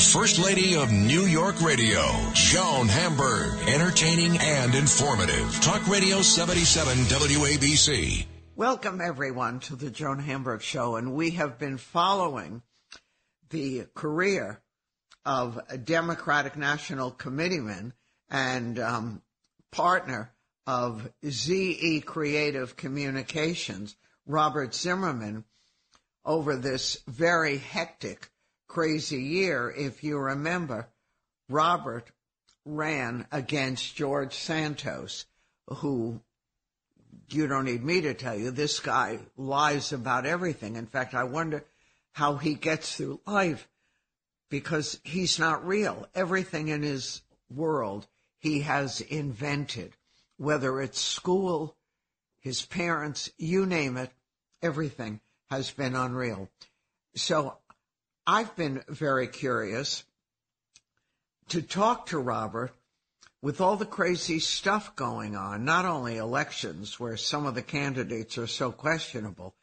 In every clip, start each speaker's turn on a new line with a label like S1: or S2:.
S1: First Lady of New York Radio, Joan Hamburg. Entertaining and informative. Talk Radio 77 WABC.
S2: Welcome, everyone, to the Joan Hamburg Show. And we have been following the career of a Democratic National Committeeman and um, partner of ZE Creative Communications, Robert Zimmerman, over this very hectic, crazy year. If you remember, Robert ran against George Santos, who you don't need me to tell you, this guy lies about everything. In fact, I wonder how he gets through life because he's not real. Everything in his world he has invented, whether it's school, his parents, you name it, everything has been unreal. So I've been very curious to talk to Robert with all the crazy stuff going on, not only elections where some of the candidates are so questionable,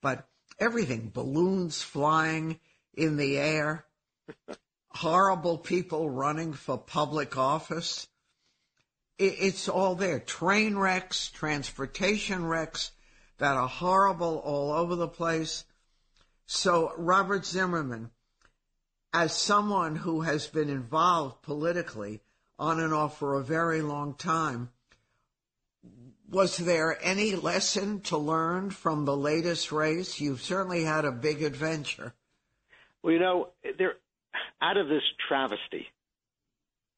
S2: but everything balloons flying in the air, horrible people running for public office. It's all there. Train wrecks, transportation wrecks that are horrible all over the place. So, Robert Zimmerman, as someone who has been involved politically on and off for a very long time, was there any lesson to learn from the latest race? You've certainly had a big adventure.
S3: Well, you know, there out of this travesty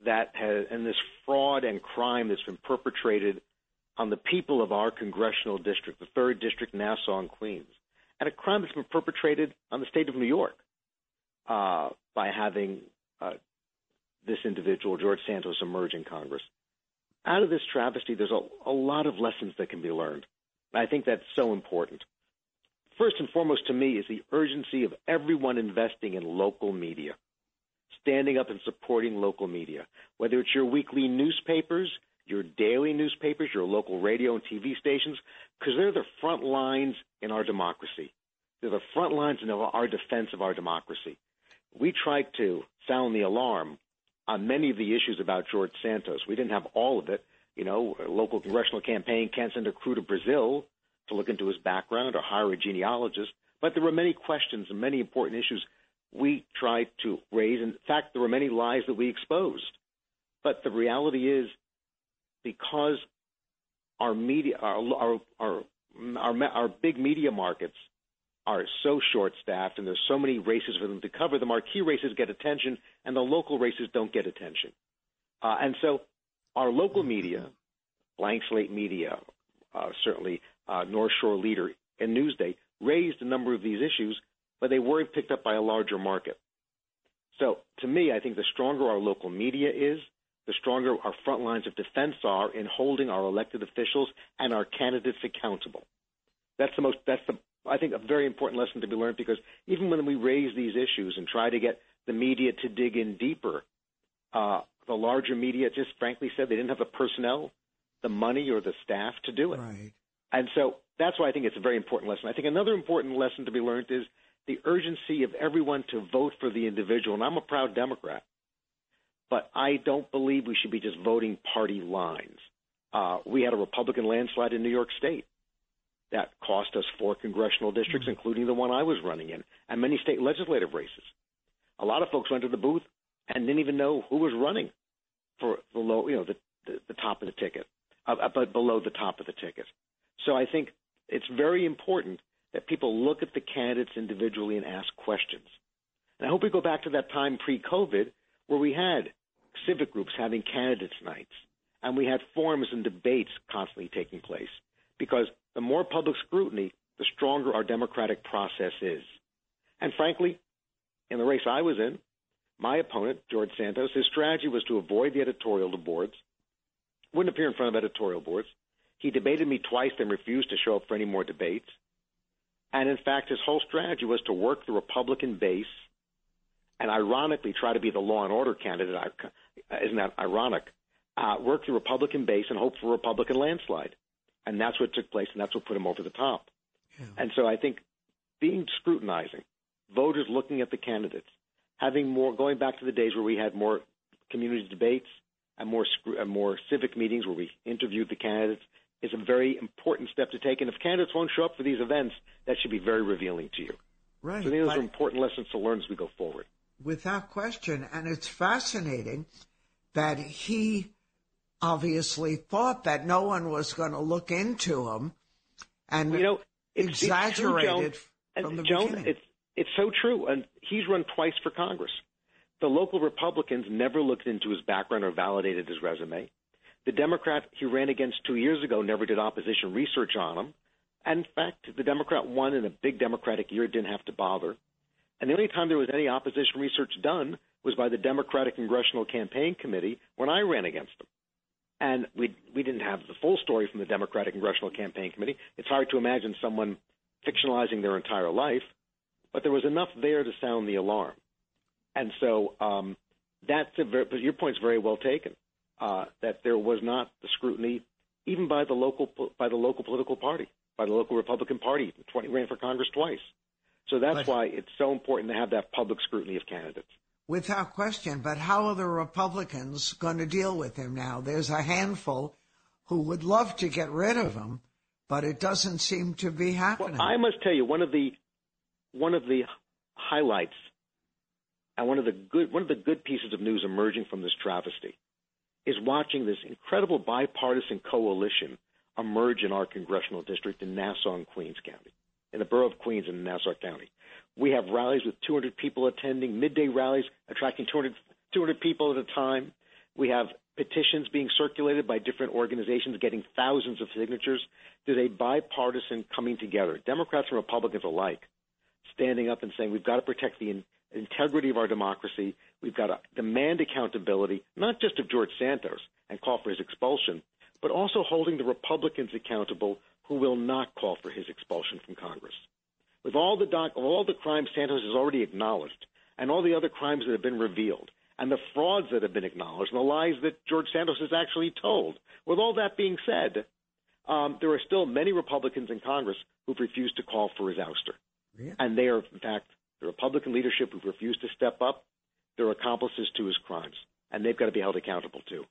S3: that has and this fraud and crime that's been perpetrated on the people of our congressional district, the third district, Nassau and Queens, and a crime that's been perpetrated on the state of New York uh, by having uh, this individual, George Santos, emerge in Congress. Out of this travesty, there's a, a lot of lessons that can be learned. And I think that's so important. First and foremost to me is the urgency of everyone investing in local media, standing up and supporting local media, whether it's your weekly newspapers, your daily newspapers, your local radio and TV stations, because they're the front lines in our democracy. They're the front lines in our defense of our democracy. We tried to sound the alarm on many of the issues about George Santos. We didn't have all of it. You know, a local congressional campaign can't send a crew to Brazil to look into his background or hire a genealogist. But there were many questions and many important issues we tried to raise. In fact, there were many lies that we exposed. But the reality is, because our media, our our our, our, our big media markets are so short staffed and there's so many races for them to cover, the marquee races get attention and the local races don't get attention. Uh, and so our local media, Blank Slate Media, uh, certainly uh, North Shore Leader and Newsday, raised a number of these issues, but they weren't picked up by a larger market. So to me, I think the stronger our local media is, the stronger our front lines of defense are in holding our elected officials and our candidates accountable. That's the most. That's the I think, a very important lesson to be learned because even when we raise these issues and try to get the media to dig in deeper, uh, the larger media just frankly said they didn't have the personnel, the money, or the staff to do it.
S2: Right.
S3: And so that's why I think it's a very important lesson. I think another important lesson to be learned is the urgency of everyone to vote for the individual. And I'm a proud Democrat, but I don't believe we should be just voting party lines. Uh, we had a Republican landslide in New York State that cost us four congressional districts, mm-hmm. including the one I was running in, and many state legislative races. A lot of folks went to the booth and didn't even know who was running for the low, you know, the, the, the top of the ticket, uh, uh, but below the top of the ticket. So I think it's very important that people look at the candidates individually and ask questions. And I hope we go back to that time pre-COVID where we had civic groups having candidates nights, and we had forums and debates constantly taking place because the more public scrutiny, the stronger our democratic process is. And frankly, in the race I was in, my opponent, George Santos, his strategy was to avoid the editorial boards, wouldn't appear in front of editorial boards. He debated me twice, and refused to show up for any more debates. And in fact, his whole strategy was to work the Republican base and ironically try to be the law and order candidate. Isn't that ironic? Uh, work the Republican base and hope for a Republican landslide and that's what took place, and that's what put him over the top. Yeah. And so I think being scrutinizing, voters looking at the candidates, having more, going back to the days where we had more community debates and more and more civic meetings where we interviewed the candidates is a very important step to take. And if candidates won't show up for these events, that should be very revealing to you.
S2: Right.
S3: So I think those are important lessons to learn as we go forward.
S2: Without question. And it's fascinating that he obviously thought that no one was going to look into him and
S3: you know, it's,
S2: exaggerated
S3: it's true,
S2: from the
S3: Joan,
S2: beginning.
S3: It's, it's so true. And he's run twice for Congress. The local Republicans never looked into his background or validated his resume. The Democrat he ran against two years ago never did opposition research on him. And in fact, the Democrat won in a big Democratic year, didn't have to bother. And the only time there was any opposition research done was by the Democratic Congressional Campaign Committee when I ran against him. And we we didn't have the full story from the Democratic Congressional Campaign Committee. It's hard to imagine someone fictionalizing their entire life, but there was enough there to sound the alarm. And so um, that's a very, your point's very well taken. Uh, that there was not the scrutiny, even by the local by the local political party, by the local Republican Party. Twenty ran for Congress twice. So that's
S2: But-
S3: why it's so important to have that public scrutiny of candidates.
S2: Without question. But how are the Republicans going to deal with him now? There's a handful who would love to get rid of him, but it doesn't seem to be happening.
S3: Well, I must tell you one of the one of the highlights and one of the good one of the good pieces of news emerging from this travesty is watching this incredible bipartisan coalition emerge in our congressional district in Nassau and Queens County, in the borough of Queens in Nassau County. We have rallies with 200 people attending, midday rallies attracting 200, 200 people at a time. We have petitions being circulated by different organizations getting thousands of signatures. There's a bipartisan coming together, Democrats and Republicans alike, standing up and saying we've got to protect the in- integrity of our democracy. We've got to demand accountability, not just of George Santos and call for his expulsion, but also holding the Republicans accountable who will not call for his expulsion from Congress. With all the doc- all the crimes Santos has already acknowledged, and all the other crimes that have been revealed, and the frauds that have been acknowledged, and the lies that George Santos has actually told. With all that being said, um, there are still many Republicans in Congress who've refused to call for his ouster. And they are, in fact, the Republican leadership who've refused to step up. They're accomplices to his crimes, and they've got to be held accountable too.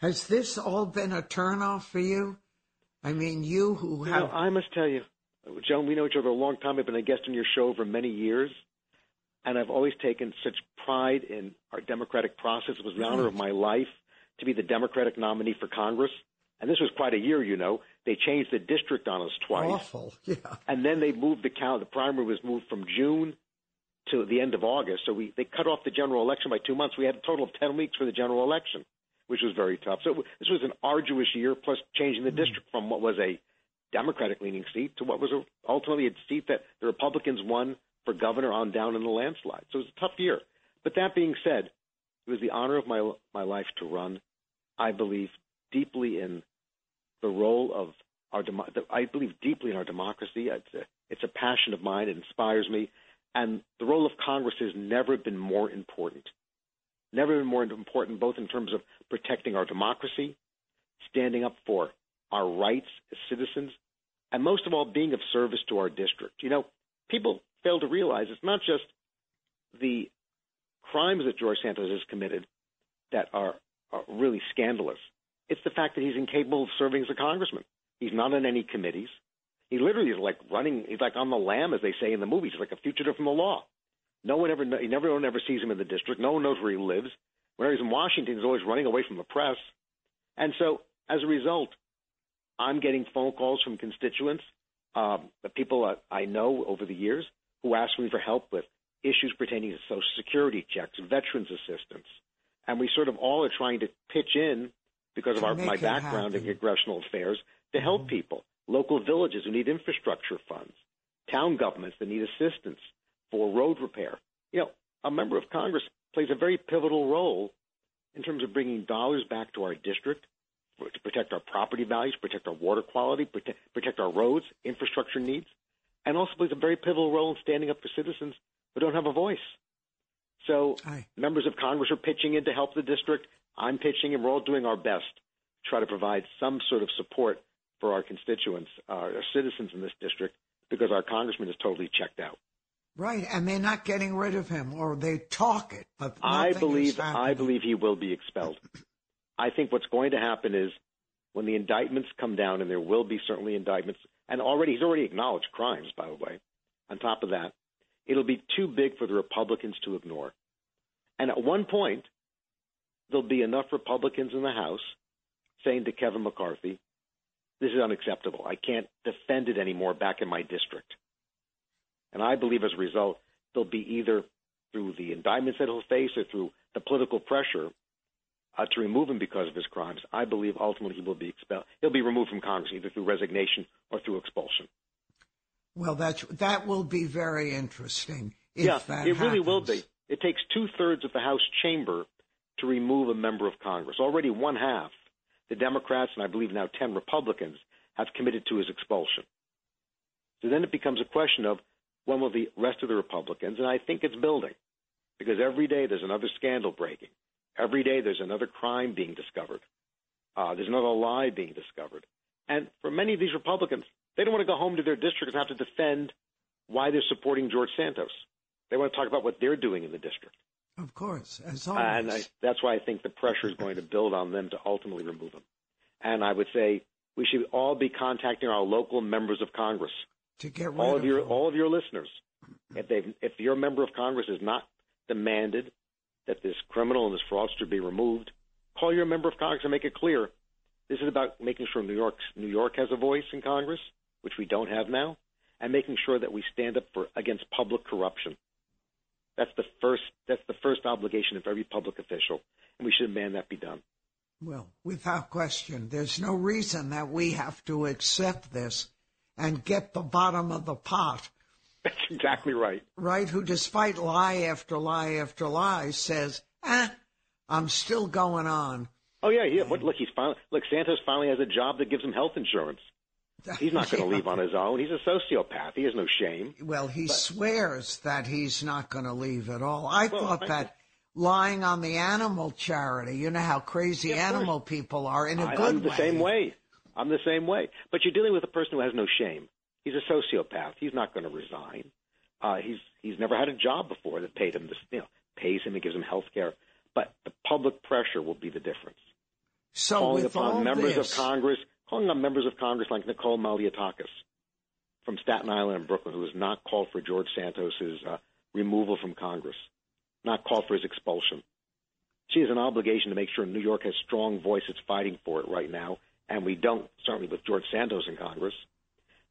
S2: Has this all been a turnoff for you? I mean, you who
S3: You
S2: have
S3: know, I must tell you, Joan, we know each other a long time. I've been a guest on your show for many years, and I've always taken such pride in our democratic process. It was the honor of my life to be the Democratic nominee for Congress. And this was quite a year, you know. They changed the district on us twice.
S2: awful. Yeah.
S3: And then they moved the count. The primary was moved from June to the end of August. So we they cut off the general election by two months. We had a total of ten weeks for the general election, which was very tough. So this was an arduous year, plus changing the mm-hmm. district from what was a Democratic leaning seat to what was a, ultimately a seat that the Republicans won for governor on down in the landslide. So it was a tough year. But that being said, it was the honor of my my life to run. I believe deeply in the role of our I believe deeply in our democracy. It's a, it's a passion of mine. It inspires me. And the role of Congress has never been more important. Never been more important, both in terms of protecting our democracy, standing up for our rights as citizens, and most of all, being of service to our district. You know, people fail to realize it's not just the crimes that George Santos has committed that are, are really scandalous. It's the fact that he's incapable of serving as a congressman. He's not on any committees. He literally is like running. He's like on the lam, as they say in the movies. Like a fugitive from the law. No one ever, he never, no one ever sees him in the district. No one knows where he lives. Whenever he's in Washington, he's always running away from the press. And so, as a result, I'm getting phone calls from constituents, um, the people I know over the years, who ask me for help with issues pertaining to Social Security checks, veterans assistance, and we sort of all are trying to pitch in because of our, my background in congressional affairs to help people, local villages who need infrastructure funds, town governments that need assistance for road repair. You know, a member of Congress plays a very pivotal role in terms of bringing dollars back to our district for, to protect our property values, protect our water quality, protect, protect our roads, infrastructure needs, and also plays a very pivotal role in standing up for citizens who don't have a voice. So members of Congress are pitching in to help the district. I'm pitching, and we're all doing our best to try to provide some sort of support for our constituents, uh, our citizens in this district, because our congressman is totally checked out.
S2: Right, and they're not getting rid of him, or they talk it, but
S3: I believe
S2: I
S3: I believe he will be expelled. I think what's going to happen is when the indictments come down, and there will be certainly indictments, and already he's already acknowledged crimes, by the way. On top of that, it'll be too big for the Republicans to ignore. And at one point, there'll be enough Republicans in the House saying to Kevin McCarthy, this is unacceptable. I can't defend it anymore back in my district. And I believe as a result, there'll be either through the indictments that he'll face or through the political pressure uh, to remove him because of his crimes. I believe ultimately he will be expelled. He'll be removed from Congress either through resignation or through expulsion.
S2: Well, that's that will be very interesting.
S3: yeah, it
S2: happens.
S3: really will be. It takes two thirds of the House chamber to remove a member of Congress. Already one half, the Democrats and I believe now 10 Republicans, have committed to his expulsion. So then it becomes a question of when will the rest of the Republicans, and I think it's building, because every day there's another scandal breaking. Every day there's another crime being discovered. Uh, there's another lie being discovered. And for many of these Republicans, they don't want to go home to their district and have to defend why they're supporting George Santos. They want to talk about what they're doing in the district.
S2: Of course, as always.
S3: And I, that's why I think the pressure is going to build on them to ultimately remove him. And I would say we should all be contacting our local members of Congress.
S2: To get
S3: all
S2: of,
S3: of your
S2: them.
S3: all of your listeners. If they if your member of Congress has not demanded that this criminal and this fraudster be removed, call your member of Congress and make it clear. This is about making sure New York New York has a voice in Congress, which we don't have now, and making sure that we stand up for against public corruption. That's the first that's the first obligation of every public official, and we should demand that be done.
S2: Well, without question, there's no reason that we have to accept this and get the bottom of the pot.
S3: That's exactly right.
S2: Right, who despite lie after lie after lie says, "Ah, I'm still going on."
S3: Oh yeah, yeah. What, look, he's finally look. Santos finally has a job that gives him health insurance. He's not going to leave on his own. He's a sociopath. He has no shame.
S2: Well, he but, swears that he's not going to leave at all. I
S3: well,
S2: thought
S3: I
S2: that lying on the animal charity, you know how crazy
S3: yeah,
S2: animal people are in a
S3: I,
S2: good
S3: I'm the
S2: way.
S3: same way. I'm the same way. But you're dealing with a person who has no shame. He's a sociopath. He's not going to resign. Uh, he's he's never had a job before that paid him this, you know, pays him and gives him health care. But the public pressure will be the difference.
S2: So
S3: calling upon members
S2: this,
S3: of Congress, calling on members of Congress like Nicole Malliotakis from Staten Island and Brooklyn, who has not called for George Santos's uh, removal from Congress, not called for his expulsion. She has an obligation to make sure New York has strong voices fighting for it right now, and we don't, certainly with George Santos in Congress.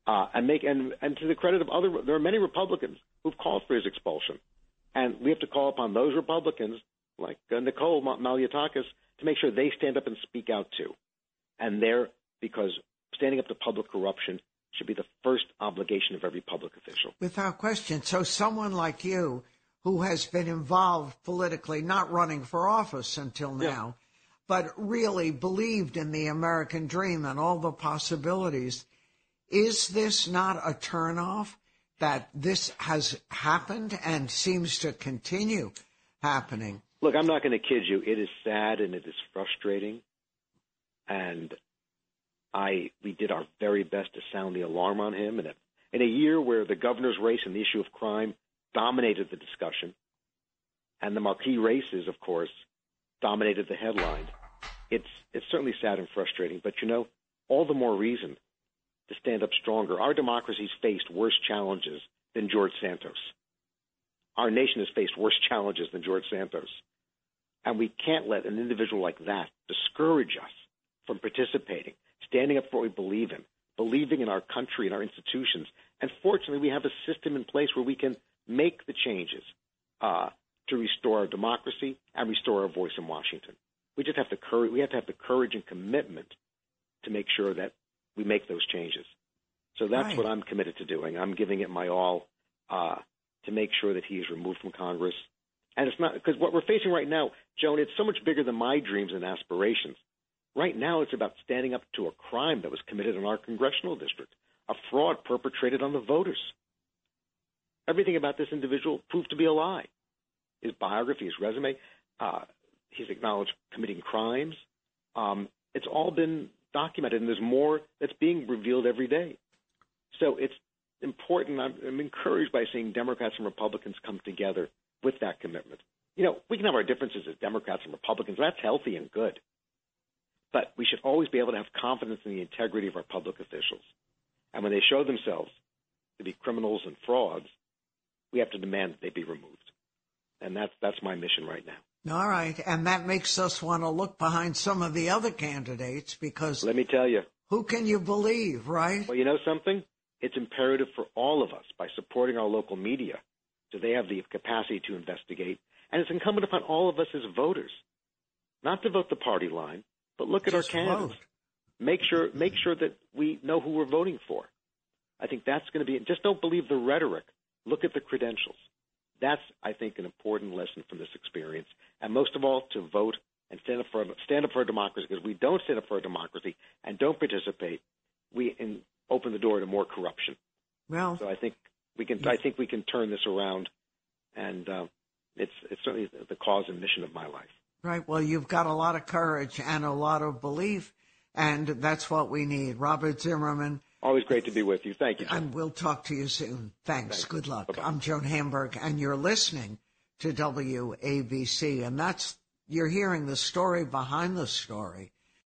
S3: Uh, and make and, and to the credit of other, there are many Republicans who've called for his expulsion, and we have to call upon those Republicans like uh, Nicole Malliotakis to make sure they stand up and speak out too. And they're because standing up to public corruption should be the first obligation of every public official.
S2: Without question. So someone like you who has been involved politically, not running for office until now,
S3: Yeah.
S2: But really believed in the American dream and all the possibilities, is this not a turnoff that this has happened and seems to continue happening?
S3: Look, I'm not going to kid you. It is sad and it is frustrating, and I we did our very best to sound the alarm on him. And in a year where the governor's race and the issue of crime dominated the discussion, and the marquee races, of course, dominated the headline, it's it's certainly sad and frustrating. But you know, all the more reason to stand up stronger. Our democracy's faced worse challenges than George Santos. Our nation has faced worse challenges than George Santos. And we can't let an individual like that discourage us from participating, standing up for what we believe in, believing in our country and our institutions. And fortunately, we have a system in place where we can make the changes uh, to restore our democracy and restore our voice in Washington. We just have the courage. We have to have the courage and commitment to make sure that we make those changes. So that's
S2: Right.
S3: what I'm committed to doing. I'm giving it my all uh, to make sure that he is removed from Congress. And it's not because what we're facing right now, Joan, it's so much bigger than my dreams and aspirations. Right now, it's about standing up to a crime that was committed in our congressional district, a fraud perpetrated on the voters. Everything about this individual proved to be a lie. His biography, his resume, uh, he's acknowledged committing crimes. Um, it's all been documented, and there's more that's being revealed every day. So it's important. I'm, I'm encouraged by seeing Democrats and Republicans come together with that commitment. You know, we can have our differences as Democrats and Republicans. That's healthy and good. But we should always be able to have confidence in the integrity of our public officials. And when they show themselves to be criminals and frauds, we have to demand that they be removed. And that's that's my mission right now.
S2: All right, and that makes us want to look behind some of the other candidates because
S3: let me tell you,
S2: who can you believe, right?
S3: Well, you know something? It's imperative for all of us by supporting our local media so they have the capacity to investigate. And it's incumbent upon all of us as voters not to vote the party line, but look at
S2: Just
S3: our candidates.
S2: vote.
S3: Make sure make sure that we know who we're voting for. I think that's going to be just don't believe the rhetoric. Look at the credentials. That's I think an important lesson from this experience. And most of all, to vote and stand up for stand up for a democracy. Because we don't stand up for a democracy and don't participate, we in, open the door to more corruption.
S2: Well,
S3: So I think we can I think we can turn this around, and uh, it's it's certainly the cause and mission of my life.
S2: right. Well, you've got a lot of courage and a lot of belief, and that's what we need. Robert Zimmerman,
S3: Always great to be with you. Thank you. Jim.
S2: and we'll talk to you soon. Thanks.
S3: Thanks.
S2: Good luck.
S3: Bye-bye.
S2: I'm Joan Hamburg, and you're listening to WABC, and that's you're hearing the story behind the story